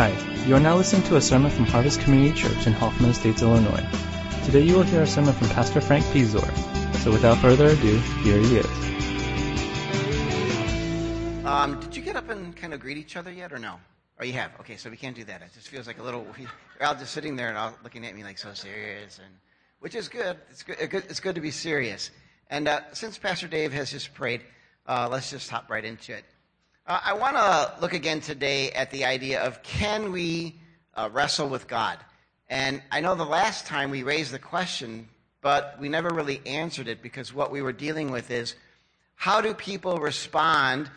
Hi, you are now listening to a sermon from Harvest Community Church in Hoffman Estates, Illinois. Today you will hear a sermon from Pastor Frank Piszczor. So without further ado, here he is. Um, did you get up and kind of greet each other yet, or no? Oh, you have. Okay, so we can't do that. It just feels like a little. You're all just sitting there and all looking at me like so serious, and which is good. It's good. It's good to be serious. And uh, since Pastor Dave has just prayed, uh, let's just hop right into it. Uh, I want to look again today at the idea of can we uh, wrestle with God? And I know the last time we raised the question, but we never really answered it because what we were dealing with is how do people respond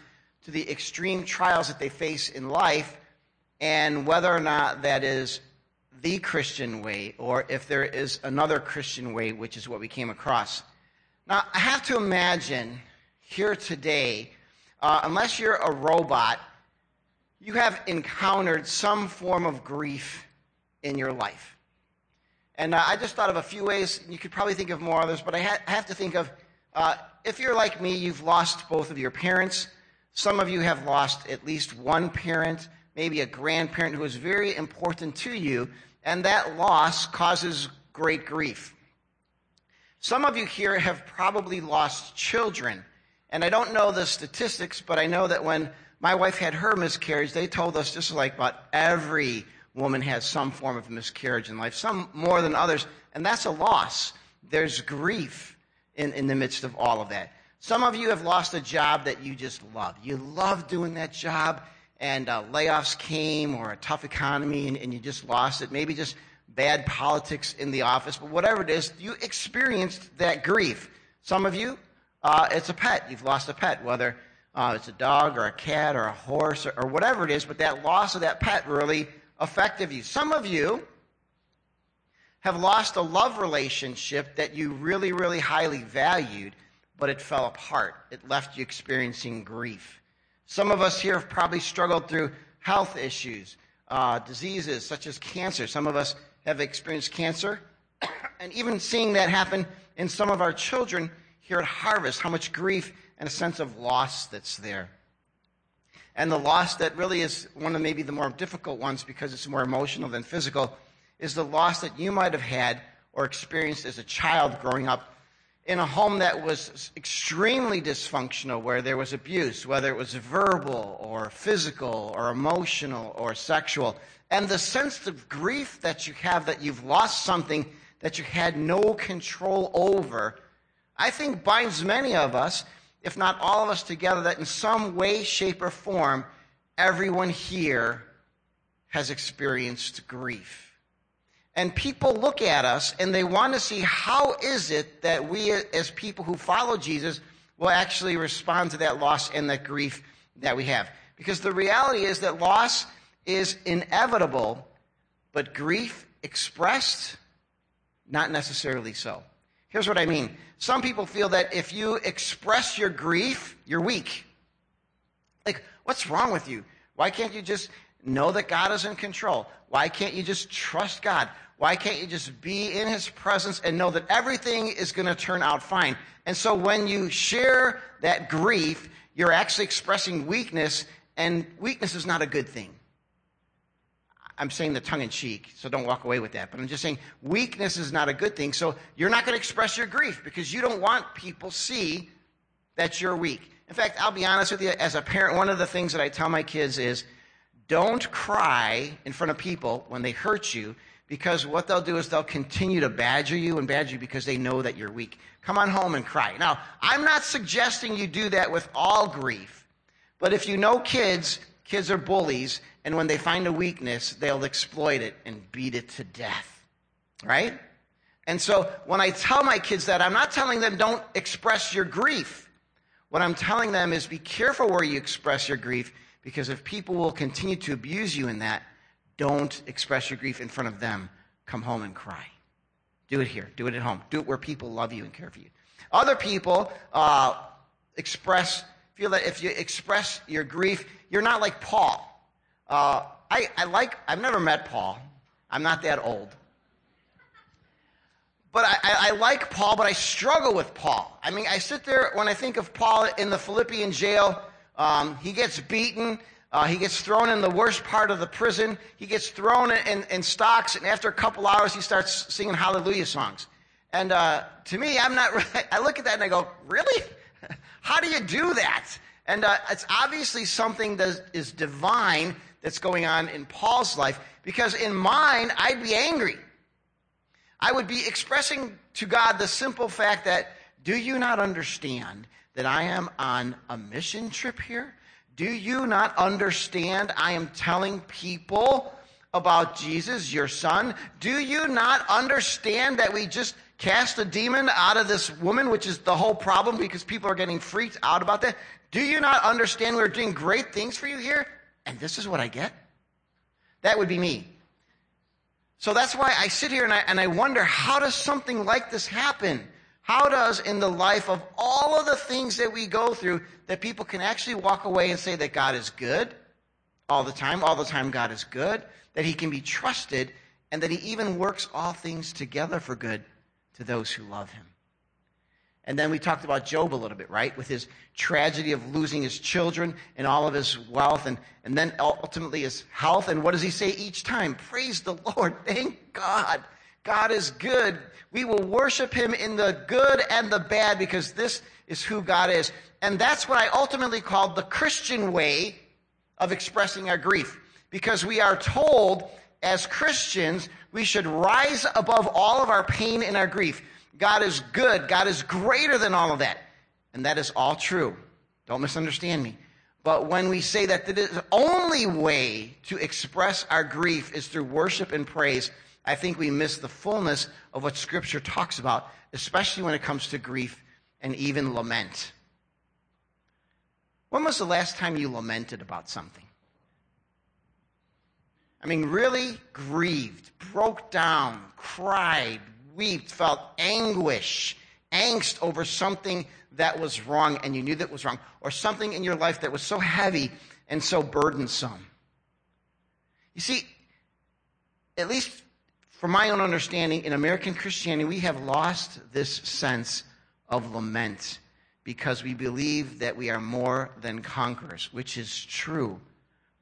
to the extreme trials that they face in life and whether or not that is the Christian way or if there is another Christian way, which is what we came across. Now, I have to imagine here today uh, unless you're a robot, you have encountered some form of grief in your life. And uh, I just thought of a few ways. You could probably think of more others, but I, ha- have to think of uh, if you're like me, you've lost both of your parents. Some of you have lost at least one parent, maybe a grandparent who was very important to you, and that loss causes great grief. Some of you here have probably lost children and I don't know the statistics, but I know that when my wife had her miscarriage, they told us just like about every woman has some form of miscarriage in life, some more than others, and that's a loss. There's grief in, in the midst of all of that. Some of you have lost a job that you just love. You love doing that job, and uh, layoffs came or a tough economy, and, and you just lost it. Maybe just bad politics in the office, but whatever it is, you experienced that grief. Some of you uh, it's a pet. You've lost a pet, whether uh, it's a dog or a cat or a horse or, or whatever it is, but that loss of that pet really affected you. Some of you have lost a love relationship that you really, really highly valued, but it fell apart. It left you experiencing grief. Some of us here have probably struggled through health issues, uh, diseases such as cancer. Some of us have experienced cancer. and even seeing that happen in some of our children here at Harvest, how much grief and a sense of loss that's there. And the loss that really is one of maybe the more difficult ones because it's more emotional than physical is the loss that you might have had or experienced as a child growing up in a home that was extremely dysfunctional, where there was abuse, whether it was verbal or physical or emotional or sexual. And the sense of grief that you have that you've lost something that you had no control over I think binds many of us, if not all of us together, that in some way, shape, or form, everyone here has experienced grief. And people look at us and they want to see how is it that we, as people who follow Jesus, will actually respond to that loss and that grief that we have. Because the reality is that loss is inevitable, but grief expressed, not necessarily so. Here's what I mean. Some people feel that if you express your grief, you're weak. Like, what's wrong with you? Why can't you just know that God is in control? Why can't you just trust God? Why can't you just be in His presence and know that everything is going to turn out fine? And so when you share that grief, you're actually expressing weakness, and weakness is not a good thing. I'm saying the tongue in cheek, so don't walk away with that. But I'm just saying weakness is not a good thing. So you're not going to express your grief because you don't want people see that you're weak. In fact, I'll be honest with you, as a parent, one of the things that I tell my kids is don't cry in front of people when they hurt you because what they'll do is they'll continue to badger you and badger you because they know that you're weak. Come on home and cry. Now, I'm not suggesting you do that with all grief, but if you know kids, kids are bullies, and when they find a weakness, they'll exploit it and beat it to death. Right? And so when I tell my kids that, I'm not telling them don't express your grief. What I'm telling them is be careful where you express your grief because if people will continue to abuse you in that, don't express your grief in front of them. Come home and cry. Do it here. Do it at home. Do it where people love you and care for you. Other people uh, express, feel that if you express your grief, you're not like Paul. Uh, I, I like, I've never met Paul. I'm not that old. But I, I, like Paul, but I struggle with Paul. I mean, I sit there when I think of Paul in the Philippian jail. Um, he gets beaten. Uh, he gets thrown in the worst part of the prison. He gets thrown in, in, in stocks, and after a couple hours, he starts singing hallelujah songs. And uh, to me, I'm not. I look at that and I go, "Really? How do you do that?" And uh, it's obviously something that is divine that's going on in Paul's life, because in mine, I'd be angry. I would be expressing to God the simple fact that, "Do you not understand that I am on a mission trip here?" Do you not understand? I am telling people about Jesus, your son. Do you not understand that we just cast a demon out of this woman, which is the whole problem because people are getting freaked out about that? Do you not understand we're doing great things for you here? And this is what I get? That would be me. So that's why I sit here and I, and I wonder how does something like this happen? How does, in the life of all of the things that we go through, that people can actually walk away and say that God is good all the time, all the time God is good, that he can be trusted, and that he even works all things together for good to those who love him? And then we talked about Job a little bit, right? With his tragedy of losing his children and all of his wealth and, and then ultimately his health. And what does he say each time? Praise the Lord. Thank God. God is good. We will worship him in the good and the bad because this is who God is. And that's what I ultimately called the Christian way of expressing our grief. Because we are told as Christians, we should rise above all of our pain and our grief. God is good. God is greater than all of that. And that is all true. Don't misunderstand me. But when we say that the only way to express our grief is through worship and praise, I think we miss the fullness of what Scripture talks about, especially when it comes to grief and even lament. When was the last time you lamented about something? I mean, really grieved, broke down, cried, wept, felt anguish, angst over something that was wrong and you knew that was wrong, or something in your life that was so heavy and so burdensome. You see, at least from my own understanding, in American Christianity, we have lost this sense of lament because we believe that we are more than conquerors, which is true.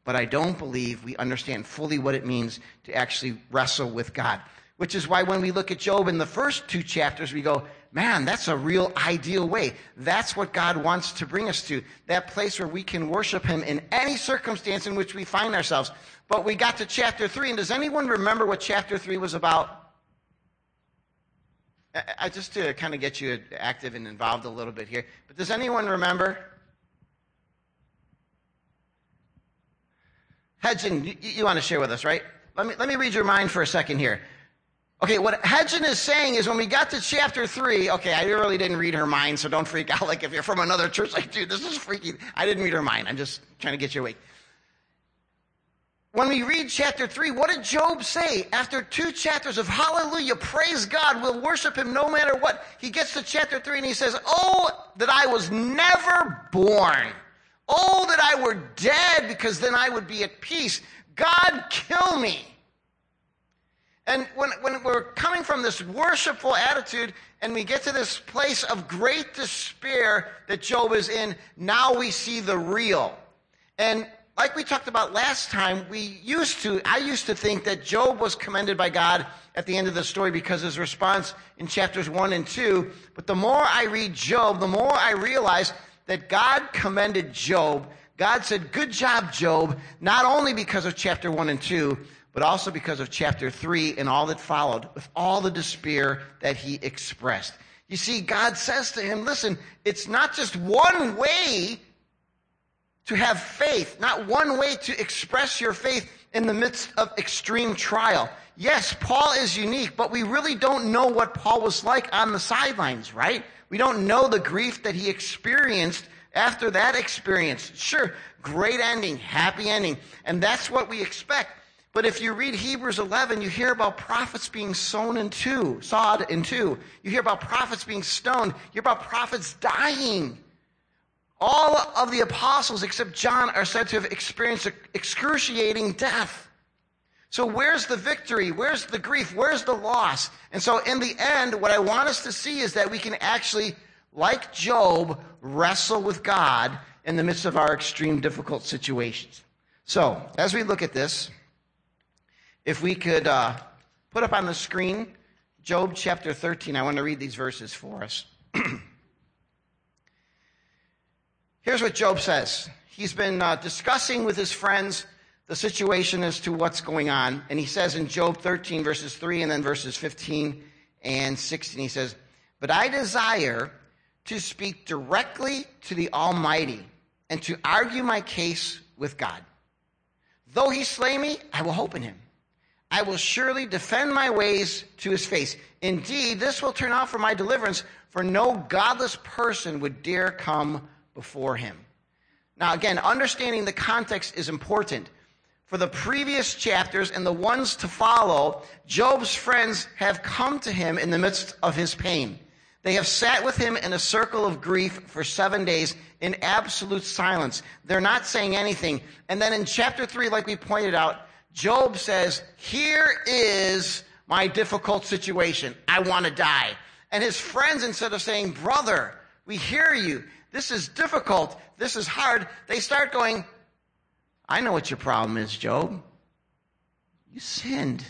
But I don't believe we understand fully what it means to actually wrestle with God. Which is why when we look at Job in the first two chapters, we go, man, that's a real ideal way. That's what God wants to bring us to. That place where we can worship Him in any circumstance in which we find ourselves. But we got to chapter 3, and does anyone remember what chapter 3 was about? I, just to kind of get you active and involved a little bit here. But does anyone remember? Hedgen, you, you want to share with us, right? Let me, let me read your mind for a second here. Okay, what Hedgen is saying is when we got to chapter 3, okay, I really didn't read her mind, so don't freak out. Like if you're from another church, like, dude, this is freaky. I didn't read her mind. I'm just trying to get you awake when we read chapter 3, what did Job say? After two chapters of hallelujah, praise God, we'll worship him no matter what. He gets to chapter 3 and he says, Oh, that I was never born. Oh, that I were dead because then I would be at peace. God, kill me. And when, when we're coming from this worshipful attitude and we get to this place of great despair that Job is in, now we see the real. And like we talked about last time, we used to, I used to think that Job was commended by God at the end of the story because of his response in chapters 1 and 2. But the more I read Job, the more I realize that God commended Job. God said, Good job, Job, not only because of chapter 1 and 2, but also because of chapter 3 and all that followed, with all the despair that he expressed. You see, God says to him, Listen, it's not just one way to have faith, not one way to express your faith in the midst of extreme trial. Yes, Paul is unique, but we really don't know what Paul was like on the sidelines, right? We don't know the grief that he experienced after that experience. Sure, great ending, happy ending, and that's what we expect. But if you read Hebrews 11, you hear about prophets being sown in two, sawed in two. You hear about prophets being stoned. You hear about prophets dying. All of the apostles, except John, are said to have experienced excruciating death. So, where's the victory? Where's the grief? Where's the loss? And so, in the end, what I want us to see is that we can actually, like Job, wrestle with God in the midst of our extreme difficult situations. So, as we look at this, if we could uh, put up on the screen Job chapter 13, I want to read these verses for us. Here's what Job says. He's been uh, discussing with his friends the situation as to what's going on. And he says in Job 13, verses 3 and then verses 15 and 16, he says, But I desire to speak directly to the Almighty and to argue my case with God. Though he slay me, I will hope in him. I will surely defend my ways to his face. Indeed, this will turn out for my deliverance, for no godless person would dare come before him. Now, again, understanding the context is important. For the previous chapters and the ones to follow, Job's friends have come to him in the midst of his pain. They have sat with him in a circle of grief for seven days in absolute silence. They're not saying anything. And then in chapter three, like we pointed out, Job says, Here is my difficult situation. I want to die. And his friends, instead of saying, Brother, we hear you. This is difficult. This is hard. They start going, I know what your problem is, Job. You sinned.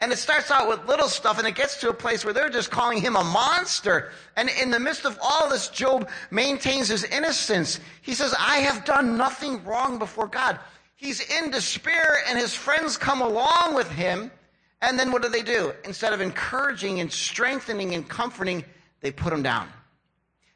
And it starts out with little stuff and it gets to a place where they're just calling him a monster. And in the midst of all this, Job maintains his innocence. He says, I have done nothing wrong before God. He's in despair and his friends come along with him. And then what do they do? Instead of encouraging and strengthening and comforting, they put him down.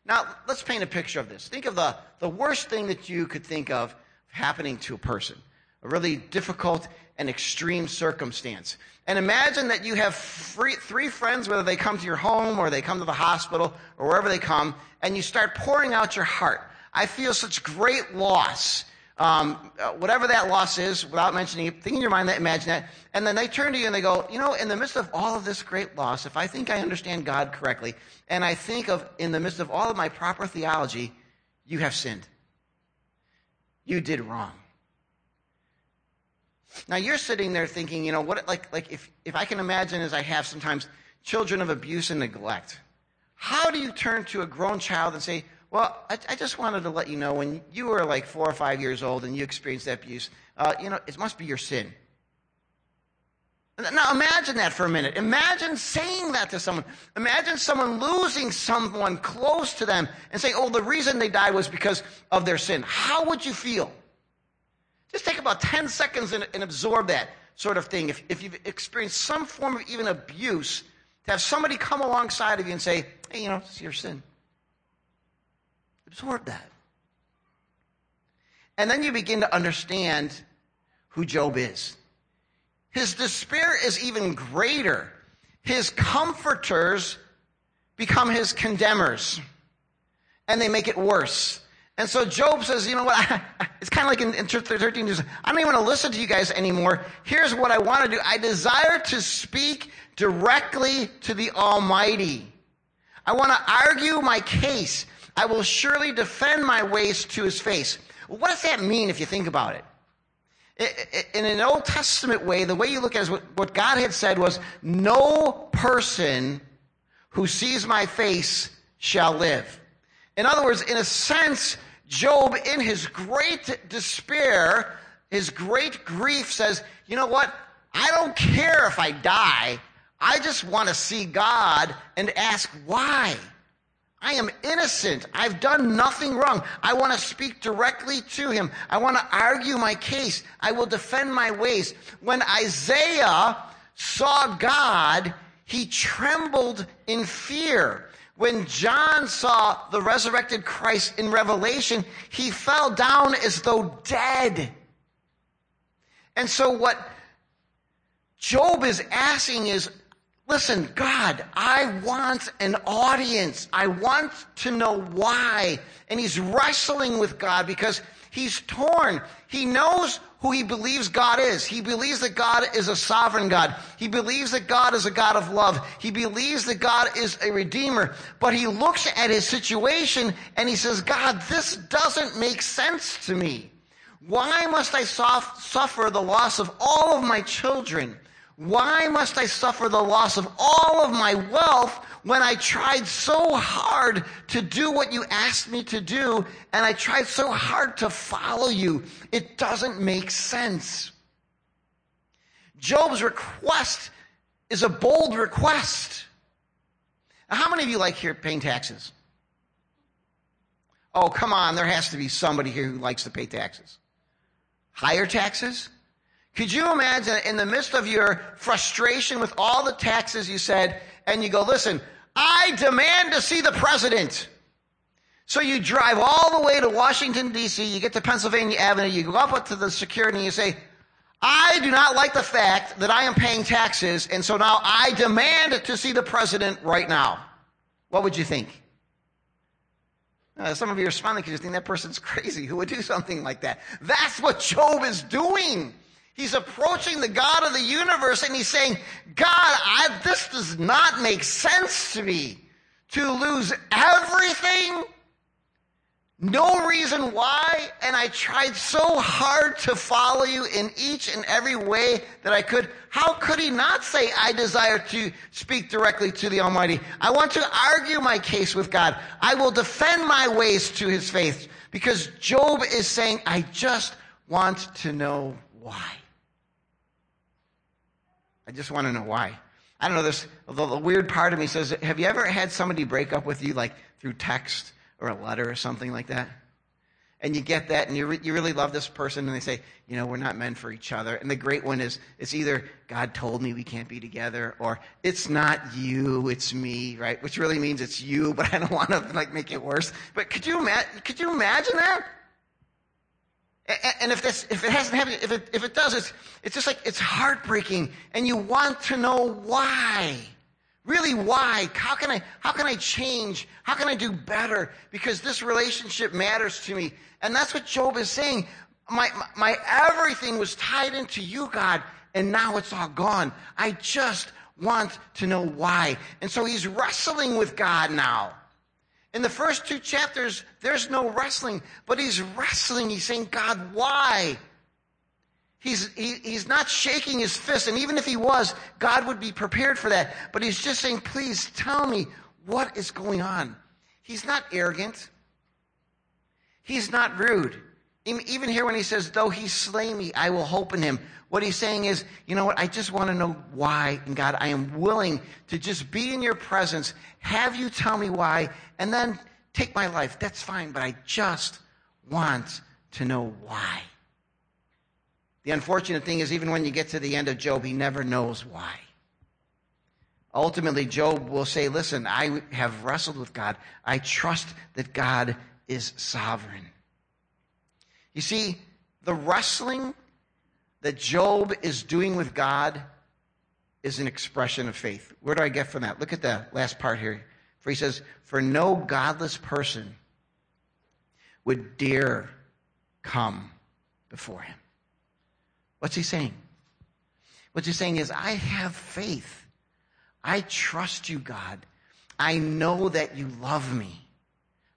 Now, let's paint a picture of this. Think of the, the worst thing that you could think of happening to a person. A really difficult and extreme circumstance. And imagine that you have free, three friends, whether they come to your home or they come to the hospital or wherever they come, and you start pouring out your heart. I feel such great loss. Um, uh, whatever that loss is, without mentioning it, think in your mind that, imagine that. And then they turn to you and they go, you know, in the midst of all of this great loss, if I think I understand God correctly, and I think of, in the midst of all of my proper theology, you have sinned. You did wrong. Now you're sitting there thinking, you know, what, like, like if, if I can imagine as I have sometimes children of abuse and neglect, how do you turn to a grown child and say, well, I, I just wanted to let you know when you were like four or five years old and you experienced that abuse, uh, you know, it must be your sin. Now imagine that for a minute. Imagine saying that to someone. Imagine someone losing someone close to them and saying, oh, the reason they died was because of their sin. How would you feel? Just take about 10 seconds and, and absorb that sort of thing. If, if you've experienced some form of even abuse, to have somebody come alongside of you and say, hey, you know, it's your sin. Absorb that. And then you begin to understand who Job is. His despair is even greater. His comforters become his condemners, and they make it worse. And so Job says, you know what? it's kind of like in, in 13, I don't even want to listen to you guys anymore. Here's what I want to do. I desire to speak directly to the Almighty. I want to argue my case. I will surely defend my ways to his face. What does that mean if you think about it? In an Old Testament way, the way you look at it is what God had said was, no person who sees my face shall live. In other words, in a sense, Job, in his great despair, his great grief, says, You know what? I don't care if I die. I just want to see God and ask why. I am innocent. I've done nothing wrong. I want to speak directly to him. I want to argue my case. I will defend my ways. When Isaiah saw God, he trembled in fear. When John saw the resurrected Christ in Revelation, he fell down as though dead. And so what Job is asking is, listen, God, I want an audience. I want to know why. And he's wrestling with God because he's torn. He knows who he believes God is. He believes that God is a sovereign God. He believes that God is a God of love. He believes that God is a redeemer. But he looks at his situation and he says, God, this doesn't make sense to me. Why must I suffer the loss of all of my children? Why must I suffer the loss of all of my wealth when I tried so hard to do what you asked me to do, and I tried so hard to follow you, it doesn't make sense. Job's request is a bold request. Now, how many of you like here paying taxes? Oh, come on, there has to be somebody here who likes to pay taxes. Higher taxes? Could you imagine in the midst of your frustration with all the taxes you said, and you go, listen, I demand to see the president. So you drive all the way to Washington, D.C., you get to Pennsylvania Avenue, you go up to the security and you say, I do not like the fact that I am paying taxes, and so now I demand to see the president right now. What would you think? Uh, some of you are smiling because you think that person's crazy. Who would do something like that? That's what Job is doing. He's approaching the God of the universe and he's saying, God, I, this does not make sense to me to lose everything no reason why, and I tried so hard to follow you in each and every way that I could. How could he not say, I desire to speak directly to the Almighty? I want to argue my case with God. I will defend my ways to his faith because Job is saying, I just want to know why. I just want to know why. I don't know, this, the, the weird part of me says, have you ever had somebody break up with you like through text? or a letter or something like that. And you get that, and you, re- you really love this person, and they say, you know, we're not meant for each other. And the great one is, it's either God told me we can't be together, or it's not you, it's me, right? Which really means it's you, but I don't want to like make it worse. But could you imagine? Could you imagine that? And if this, if it hasn't happened, if it, if it does, it's, it's just like, it's heartbreaking, and you want to know why. Really, why? How can I, how can I change? How can I do better? Because this relationship matters to me. And that's what Job is saying. My, my, my everything was tied into you, God, and now it's all gone. I just want to know why. And so he's wrestling with God now. In the first two chapters, there's no wrestling, but he's wrestling. He's saying, God, why? He's, he, he's not shaking his fist, and even if he was, God would be prepared for that. But he's just saying, please tell me what is going on. He's not arrogant. He's not rude. Even here when he says, though he slay me, I will hope in him. What he's saying is, you know what, I just want to know why. And God, I am willing to just be in your presence, have you tell me why, and then take my life. That's fine, but I just want to know why. The unfortunate thing is, even when you get to the end of Job, he never knows why. Ultimately, Job will say, Listen, I have wrestled with God. I trust that God is sovereign. You see, the wrestling that Job is doing with God is an expression of faith. Where do I get from that? Look at the last part here. For he says, For no godless person would dare come before him. What's he saying? What he's saying is, I have faith. I trust you, God. I know that you love me.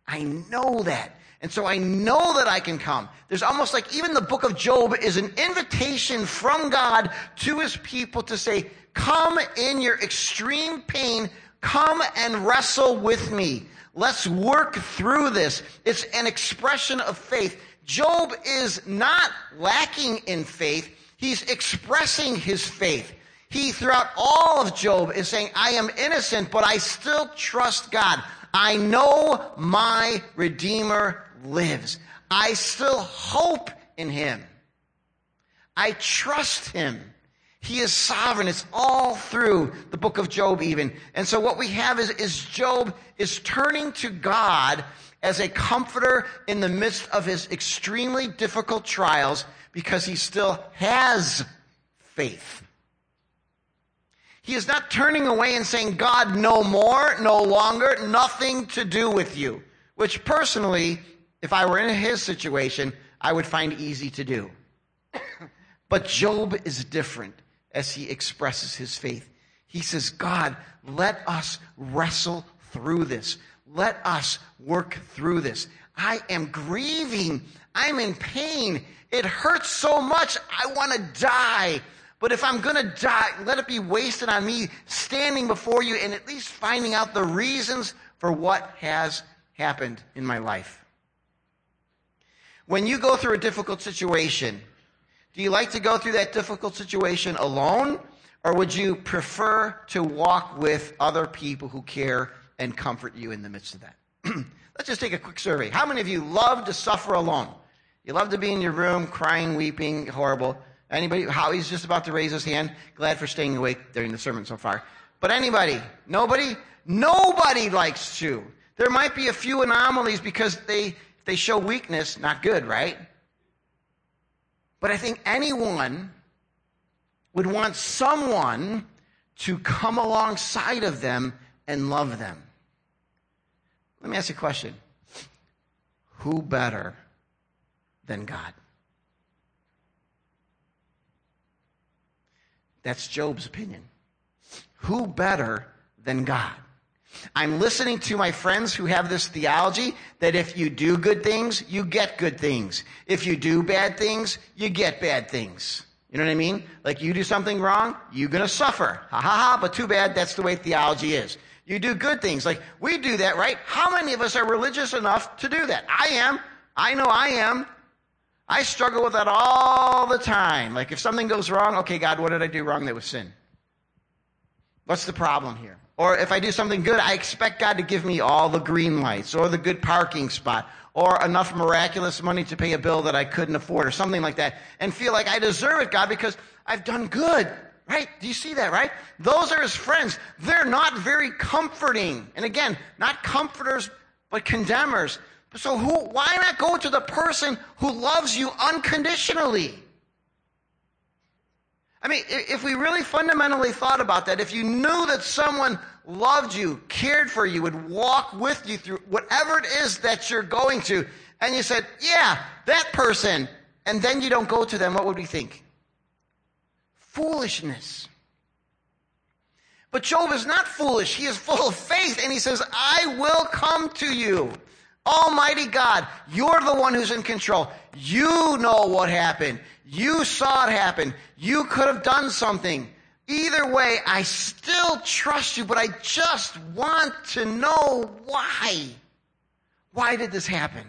I know that. And so I know that I can come. There's almost like even the book of Job is an invitation from God to his people to say, come in your extreme pain, come and wrestle with me. Let's work through this. It's an expression of faith. Job is not lacking in faith. He's expressing his faith. He, throughout all of Job, is saying, I am innocent, but I still trust God. I know my Redeemer lives. I still hope in him. I trust him. He is sovereign. It's all through the book of Job, even. And so what we have is, is Job is turning to God as a comforter in the midst of his extremely difficult trials because he still has faith. He is not turning away and saying, God, no more, no longer, nothing to do with you. Which personally, if I were in his situation, I would find easy to do. but Job is different as he expresses his faith. He says, God, let us wrestle through this. Let us work through this. I am grieving. I'm in pain. It hurts so much. I want to die. But if I'm going to die, let it be wasted on me standing before you and at least finding out the reasons for what has happened in my life. When you go through a difficult situation, do you like to go through that difficult situation alone? Or would you prefer to walk with other people who care and comfort you in the midst of that? Let's just take a quick survey. How many of you love to suffer alone? You love to be in your room crying, weeping, horrible. Anybody? Howie's just about to raise his hand. Glad for staying awake during the sermon so far. But anybody? Nobody? Nobody likes to. There might be a few anomalies because they, they show weakness, not good, right? But I think anyone would want someone to come alongside of them and love them. Let me ask you a question. Who better than God? That's Job's opinion. Who better than God? I'm listening to my friends who have this theology that if you do good things, you get good things. If you do bad things, you get bad things. You know what I mean? Like you do something wrong, you're going to suffer. Ha ha ha, but too bad, that's the way theology is. You do good things. Like we do that, right? How many of us are religious enough to do that? I am. I know I am. I struggle with that all the time. Like if something goes wrong, okay, God, what did I do wrong that was sin? What's the problem here? Or if I do something good, I expect God to give me all the green lights or the good parking spot or enough miraculous money to pay a bill that I couldn't afford or something like that and feel like I deserve it, God, because I've done good. Right? Do you see that, right? Those are his friends. They're not very comforting. And again, not comforters, but condemners. So who, why not go to the person who loves you unconditionally? I mean, if we really fundamentally thought about that, if you knew that someone loved you, cared for you, would walk with you through whatever it is that you're going to, and you said, yeah, that person, and then you don't go to them, what would we think? Foolishness. But Job is not foolish. He is full of faith, and he says, I will come to you. Almighty God, you're the one who's in control. You know what happened. You saw it happen. You could have done something. Either way, I still trust you, but I just want to know why. Why did this happen?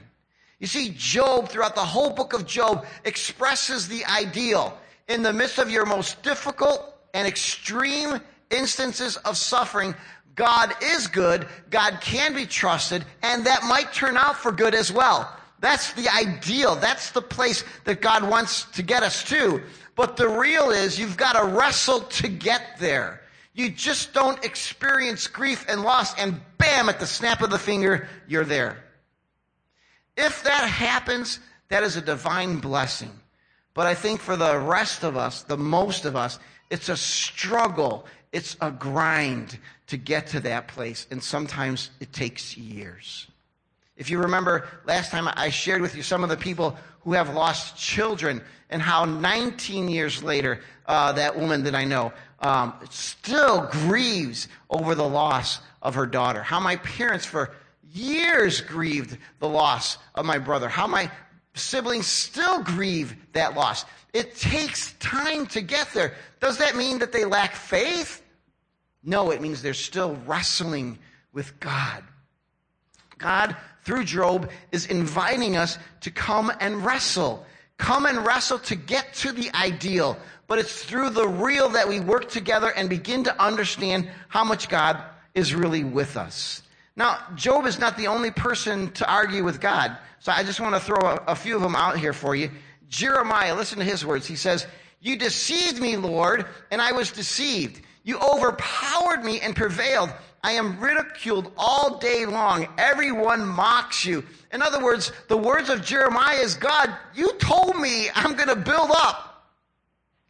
You see, Job, throughout the whole book of Job, expresses the ideal. In the midst of your most difficult and extreme instances of suffering, God is good, God can be trusted, and that might turn out for good as well. That's the ideal. That's the place that God wants to get us to. But the real is you've got to wrestle to get there. You just don't experience grief and loss and bam, at the snap of the finger, you're there. If that happens, that is a divine blessing. But I think for the rest of us, the most of us, it's a struggle. It's a grind to get to that place. And sometimes it takes years. If you remember last time I shared with you some of the people who have lost children and how 19 years later, uh, that woman that I know um, still grieves over the loss of her daughter. How my parents for years grieved the loss of my brother. How my siblings still grieve that loss. It takes time to get there. Does that mean that they lack faith? No, it means they're still wrestling with God. God, through Job, is inviting us to come and wrestle. Come and wrestle to get to the ideal. But it's through the real that we work together and begin to understand how much God is really with us. Now, Job is not the only person to argue with God. So I just want to throw a, a few of them out here for you. Jeremiah, listen to his words. He says, You deceived me, Lord, and I was deceived. You overpowered me and prevailed. I am ridiculed all day long. Everyone mocks you. In other words, the words of Jeremiah is God, you told me I'm going to build up.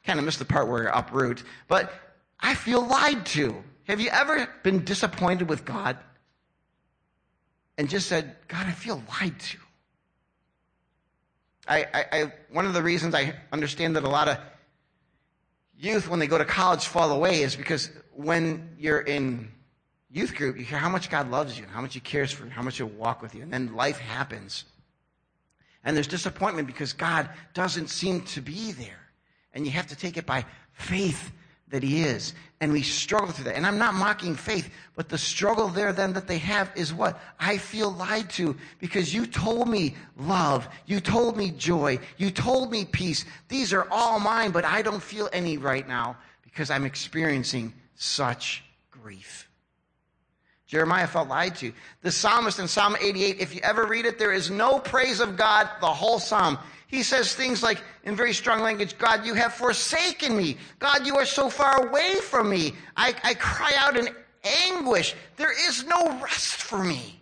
Kind of missed the part where you're uproot, but I feel lied to. Have you ever been disappointed with God and just said, God, I feel lied to? I, I, I, one of the reasons I understand that a lot of youth, when they go to college, fall away is because when you're in youth group, you hear how much God loves you, how much He cares for you, how much He'll walk with you. And then life happens. And there's disappointment because God doesn't seem to be there. And you have to take it by faith that he is. And we struggle through that. And I'm not mocking faith, but the struggle there then that they have is what? I feel lied to because you told me love. You told me joy. You told me peace. These are all mine, but I don't feel any right now because I'm experiencing such grief. Jeremiah felt lied to. The psalmist in Psalm 88, if you ever read it, there is no praise of God the whole psalm. He says things like, in very strong language, God, you have forsaken me. God, you are so far away from me. I, I cry out in anguish. There is no rest for me.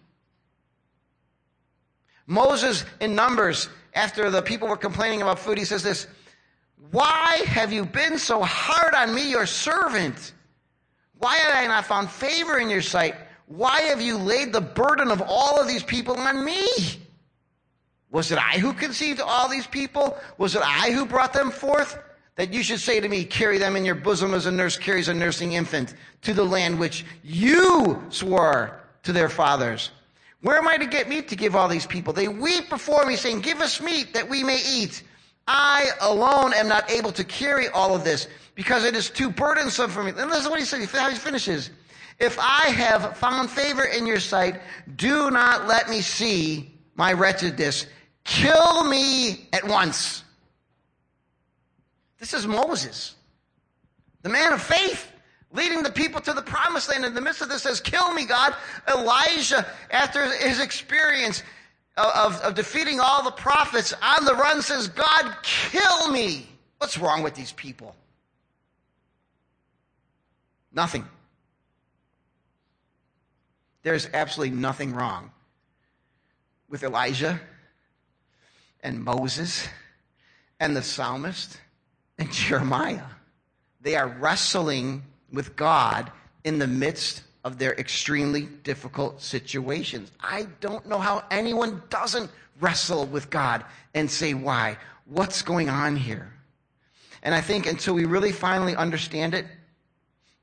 Moses in Numbers, after the people were complaining about food, he says this Why have you been so hard on me, your servant? Why have I not found favor in your sight? Why have you laid the burden of all of these people on me? Was it I who conceived all these people? Was it I who brought them forth? That you should say to me, carry them in your bosom as a nurse carries a nursing infant to the land which you swore to their fathers. Where am I to get meat to give all these people? They weep before me, saying, Give us meat that we may eat. I alone am not able to carry all of this because it is too burdensome for me. And listen to what he says, how he finishes. If I have found favor in your sight, do not let me see my wretchedness. Kill me at once. This is Moses, the man of faith, leading the people to the promised land. In the midst of this says, Kill me, God. Elijah, after his experience of, of defeating all the prophets on the run, says, God, kill me. What's wrong with these people? Nothing. There's absolutely nothing wrong with Elijah and Moses and the psalmist and Jeremiah. They are wrestling with God in the midst of their extremely difficult situations. I don't know how anyone doesn't wrestle with God and say, why? What's going on here? And I think until we really finally understand it,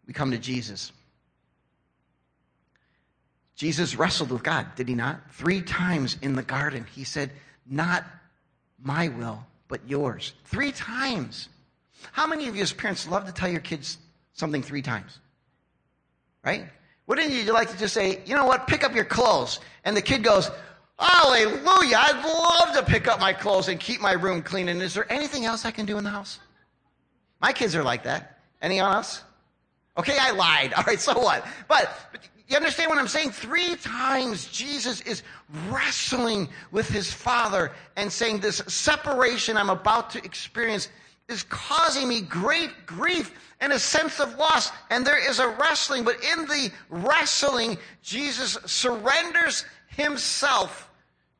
we come to Jesus. Jesus wrestled with God, did he not? Three times in the garden, he said, Not my will, but yours. Three times. How many of you as parents love to tell your kids something three times? Right? Wouldn't you like to just say, you know what, pick up your clothes? And the kid goes, Hallelujah, I'd love to pick up my clothes and keep my room clean. And is there anything else I can do in the house? My kids are like that. Anyone else? Okay, I lied. All right, so what? But, but you understand what I'm saying? Three times Jesus is wrestling with his Father and saying, This separation I'm about to experience is causing me great grief and a sense of loss. And there is a wrestling, but in the wrestling, Jesus surrenders himself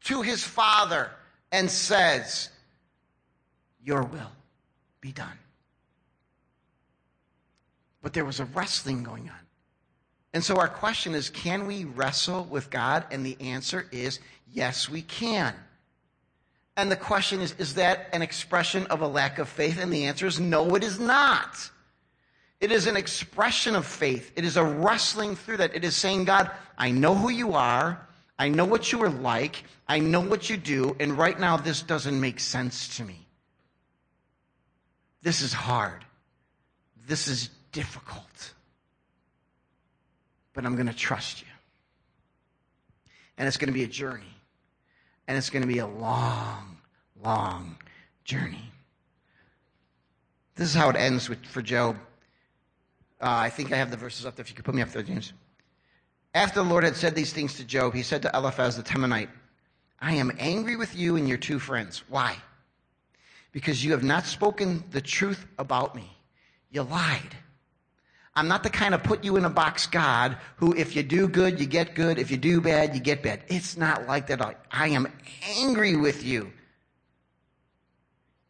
to his Father and says, Your will be done. But there was a wrestling going on. And so our question is can we wrestle with God? And the answer is yes, we can. And the question is is that an expression of a lack of faith? And the answer is no, it is not. It is an expression of faith. It is a wrestling through that. It is saying, God, I know who you are. I know what you are like. I know what you do. And right now, this doesn't make sense to me. This is hard. This is difficult but I'm going to trust you. And it's going to be a journey. And it's going to be a long, long journey. This is how it ends with, for Job. Uh, I think I have the verses up there. If you could put me up there, James. After the Lord had said these things to Job, he said to Eliphaz the Temanite, I am angry with you and your two friends. Why? Because you have not spoken the truth about me. You lied. I'm not the kind of put you in a box God who, if you do good, you get good. If you do bad, you get bad. It's not like that. I am angry with you.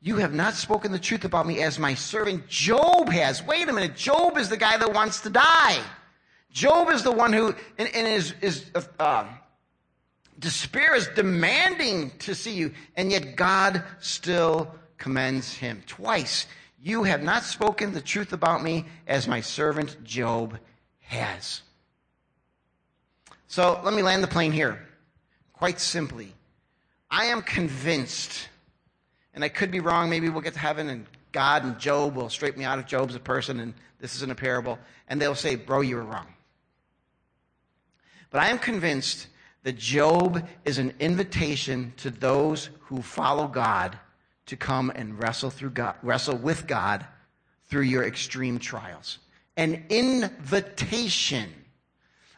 You have not spoken the truth about me as my servant Job has. Wait a minute. Job is the guy that wants to die. Job is the one who, in, in his, his uh, despair, is demanding to see you, and yet God still commends him. Twice you have not spoken the truth about me as my servant Job has. So let me land the plane here. Quite simply, I am convinced, and I could be wrong, maybe we'll get to heaven and God and Job will straighten me out if Job's a person and this isn't a parable. And they'll say, Bro, you were wrong. But I am convinced that Job is an invitation to those who follow God to come and wrestle through God, wrestle with God through your extreme trials. An invitation.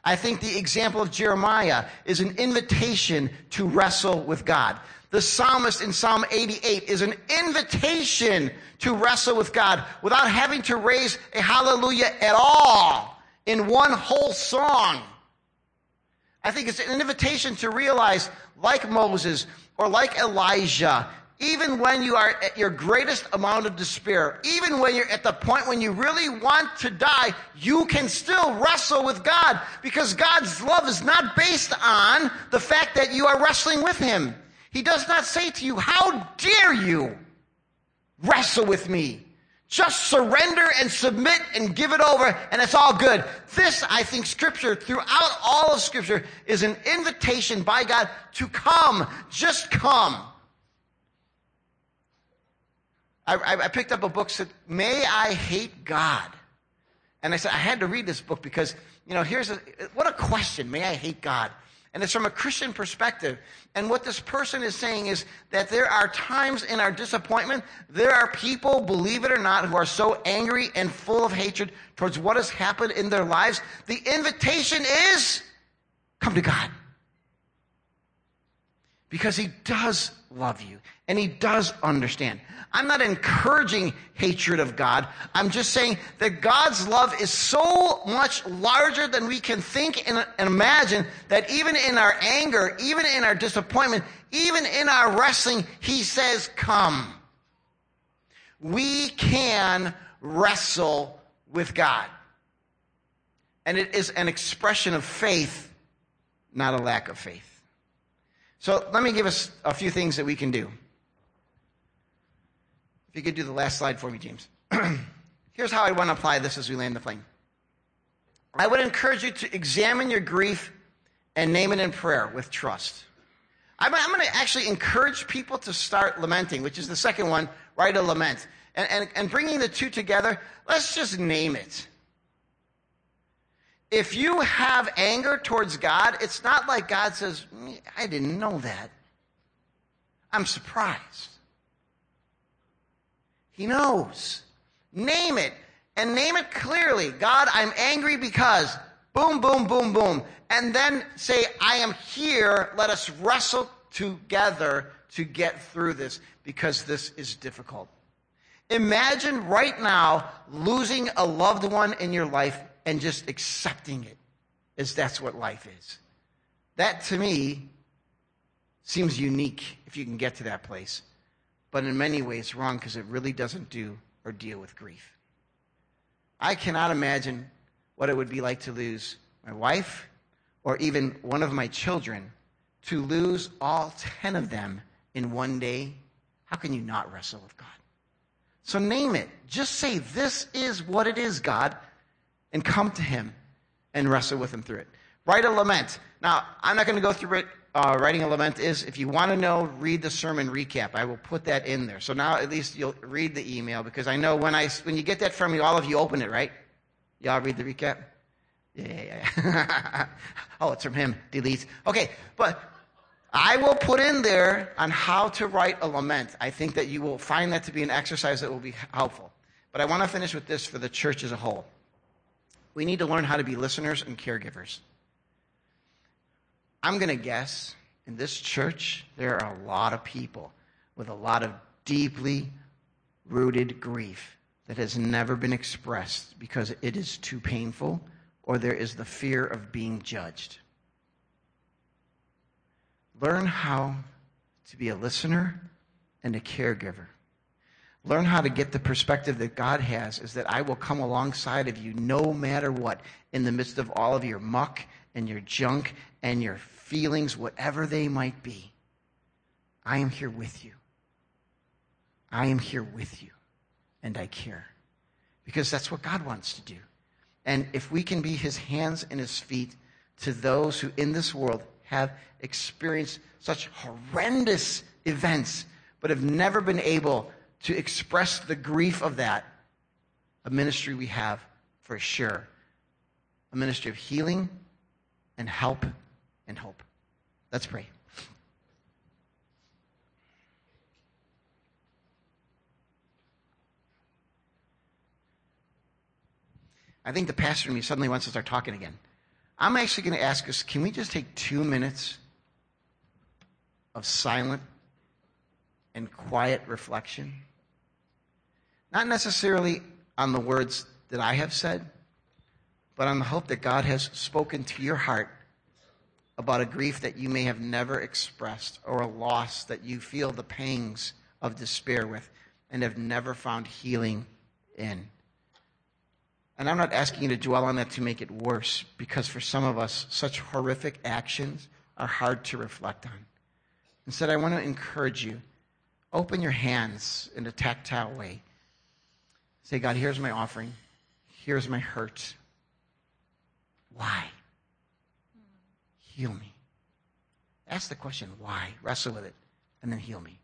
I think the example of Jeremiah is an invitation to wrestle with God. The psalmist in Psalm 88 is an invitation to wrestle with God without having to raise a hallelujah at all in one whole song. I think it's an invitation to realize, like Moses or like Elijah, even when you are at your greatest amount of despair, even when you're at the point when you really want to die, you can still wrestle with God because God's love is not based on the fact that you are wrestling with Him. He does not say to you, How dare you wrestle with me? Just surrender and submit and give it over, and it's all good. This, I think, Scripture, throughout all of Scripture, is an invitation by God to come. Just come. I, I, picked up a book that said, May I Hate God? And I said, I had to read this book because, you know, here's a, what a question. May I hate God? And it's from a Christian perspective. And what this person is saying is that there are times in our disappointment, there are people, believe it or not, who are so angry and full of hatred towards what has happened in their lives. The invitation is come to God. Because He does love you and He does understand. I'm not encouraging hatred of God. I'm just saying that God's love is so much larger than we can think and, imagine that even in our anger, even in our disappointment, even in our wrestling, He says, Come. We can wrestle with God. And it is an expression of faith, not a lack of faith. So let me give us a few things that we can do. If you could do the last slide for me, James. Here's how I want to apply this as we land the plane. I would encourage you to examine your grief and name it in prayer with trust. I'm, I'm going to actually encourage people to start lamenting, which is the second one, write a lament. And, and, and bringing the two together, let's just name it. If you have anger towards God, it's not like God says, I didn't know that. I'm surprised. He knows. Name it and name it clearly. God, I'm angry because boom, boom, boom, boom. And then say, I am here. Let us wrestle together to get through this because this is difficult. Imagine right now losing a loved one in your life and just accepting it as that's what life is. That to me seems unique if you can get to that place but in many ways wrong because it really doesn't do or deal with grief. I cannot imagine what it would be like to lose my wife or even one of my children, to lose all 10 of them in one day. How can you not wrestle with God? So name it. Just say, This is what it is, God, and come to Him and wrestle with Him through it. Write a lament. Now, I'm not going to go through it uh, writing a lament is. If you want to know, read the sermon recap. I will put that in there. So now at least you'll read the email because I know when I when you get that from me, all of you open it, right? Y'all read the recap. Yeah, yeah, yeah. oh, it's from him. Delete. Okay, but I will put in there on how to write a lament. I think that you will find that to be an exercise that will be helpful. But I want to finish with this for the church as a whole. We need to learn how to be listeners and caregivers. I'm going to guess in this church, there are a lot of people with a lot of deeply rooted grief that has never been expressed because it is too painful or there is the fear of being judged. Learn how to be a listener and a caregiver. Learn how to get the perspective that God has is that I will come alongside of you no matter what in the midst of all of your muck and your junk and your feelings, whatever they might be, I am here with you. I am here with you, and I care. Because that's what God wants to do. And if we can be his hands and his feet to those who in this world have experienced such horrendous events, but have never been able to express the grief of that, a ministry we have for sure. A ministry of healing and help and hope. Let's pray. I think the pastor in me suddenly wants to start talking again. I'm actually going to ask us can we just take two minutes of silent and quiet reflection? Not necessarily on the words that I have said, but on the hope that God has spoken to your heart about a grief that you may have never expressed or a loss that you feel the pangs of despair with and have never found healing in. And I'm not asking you to dwell on that to make it worse, because for some of us, such horrific actions are hard to reflect on. Instead, I want to encourage you open your hands in a tactile way. Say, God, here's my offering. Here's my hurt. Why? Heal me. Ask the question, why? Wrestle with it, and then heal me.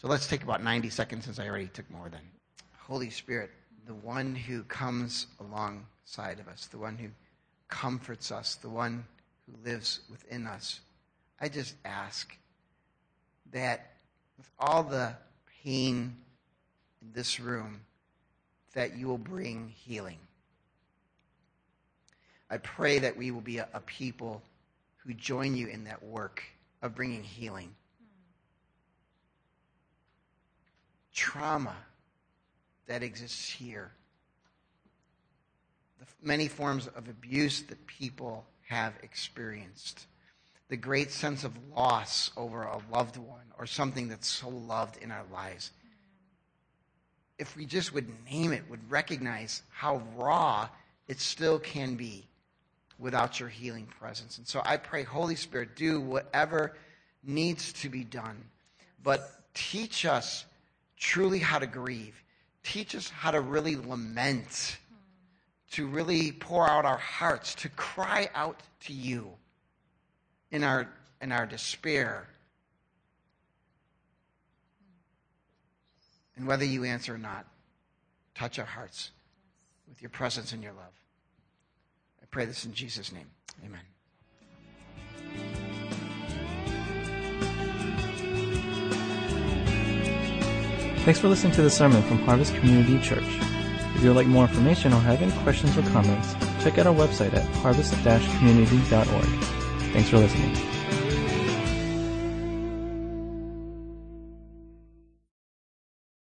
So let's take about 90 seconds since I already took more than. Holy Spirit, the one who comes alongside of us, the one who comforts us, the one who lives within us. I just ask that with all the pain in this room, that you will bring healing. I pray that we will be a, a people who join you in that work of bringing healing. Trauma that exists here. The many forms of abuse that people have experienced. The great sense of loss over a loved one or something that's so loved in our lives. If we just would name it, would recognize how raw it still can be without your healing presence. And so I pray, Holy Spirit, do whatever needs to be done. But teach us truly how to grieve teach us how to really lament, to really pour out our hearts, to cry out to you in our, in our despair. And whether you answer or not, touch our hearts with your presence and your love. I pray this in Jesus' name. Amen. Thanks for listening to the sermon from Harvest Community Church. If you would like more information or have any questions or comments, check out our website at harvest-community.org. Thanks for listening.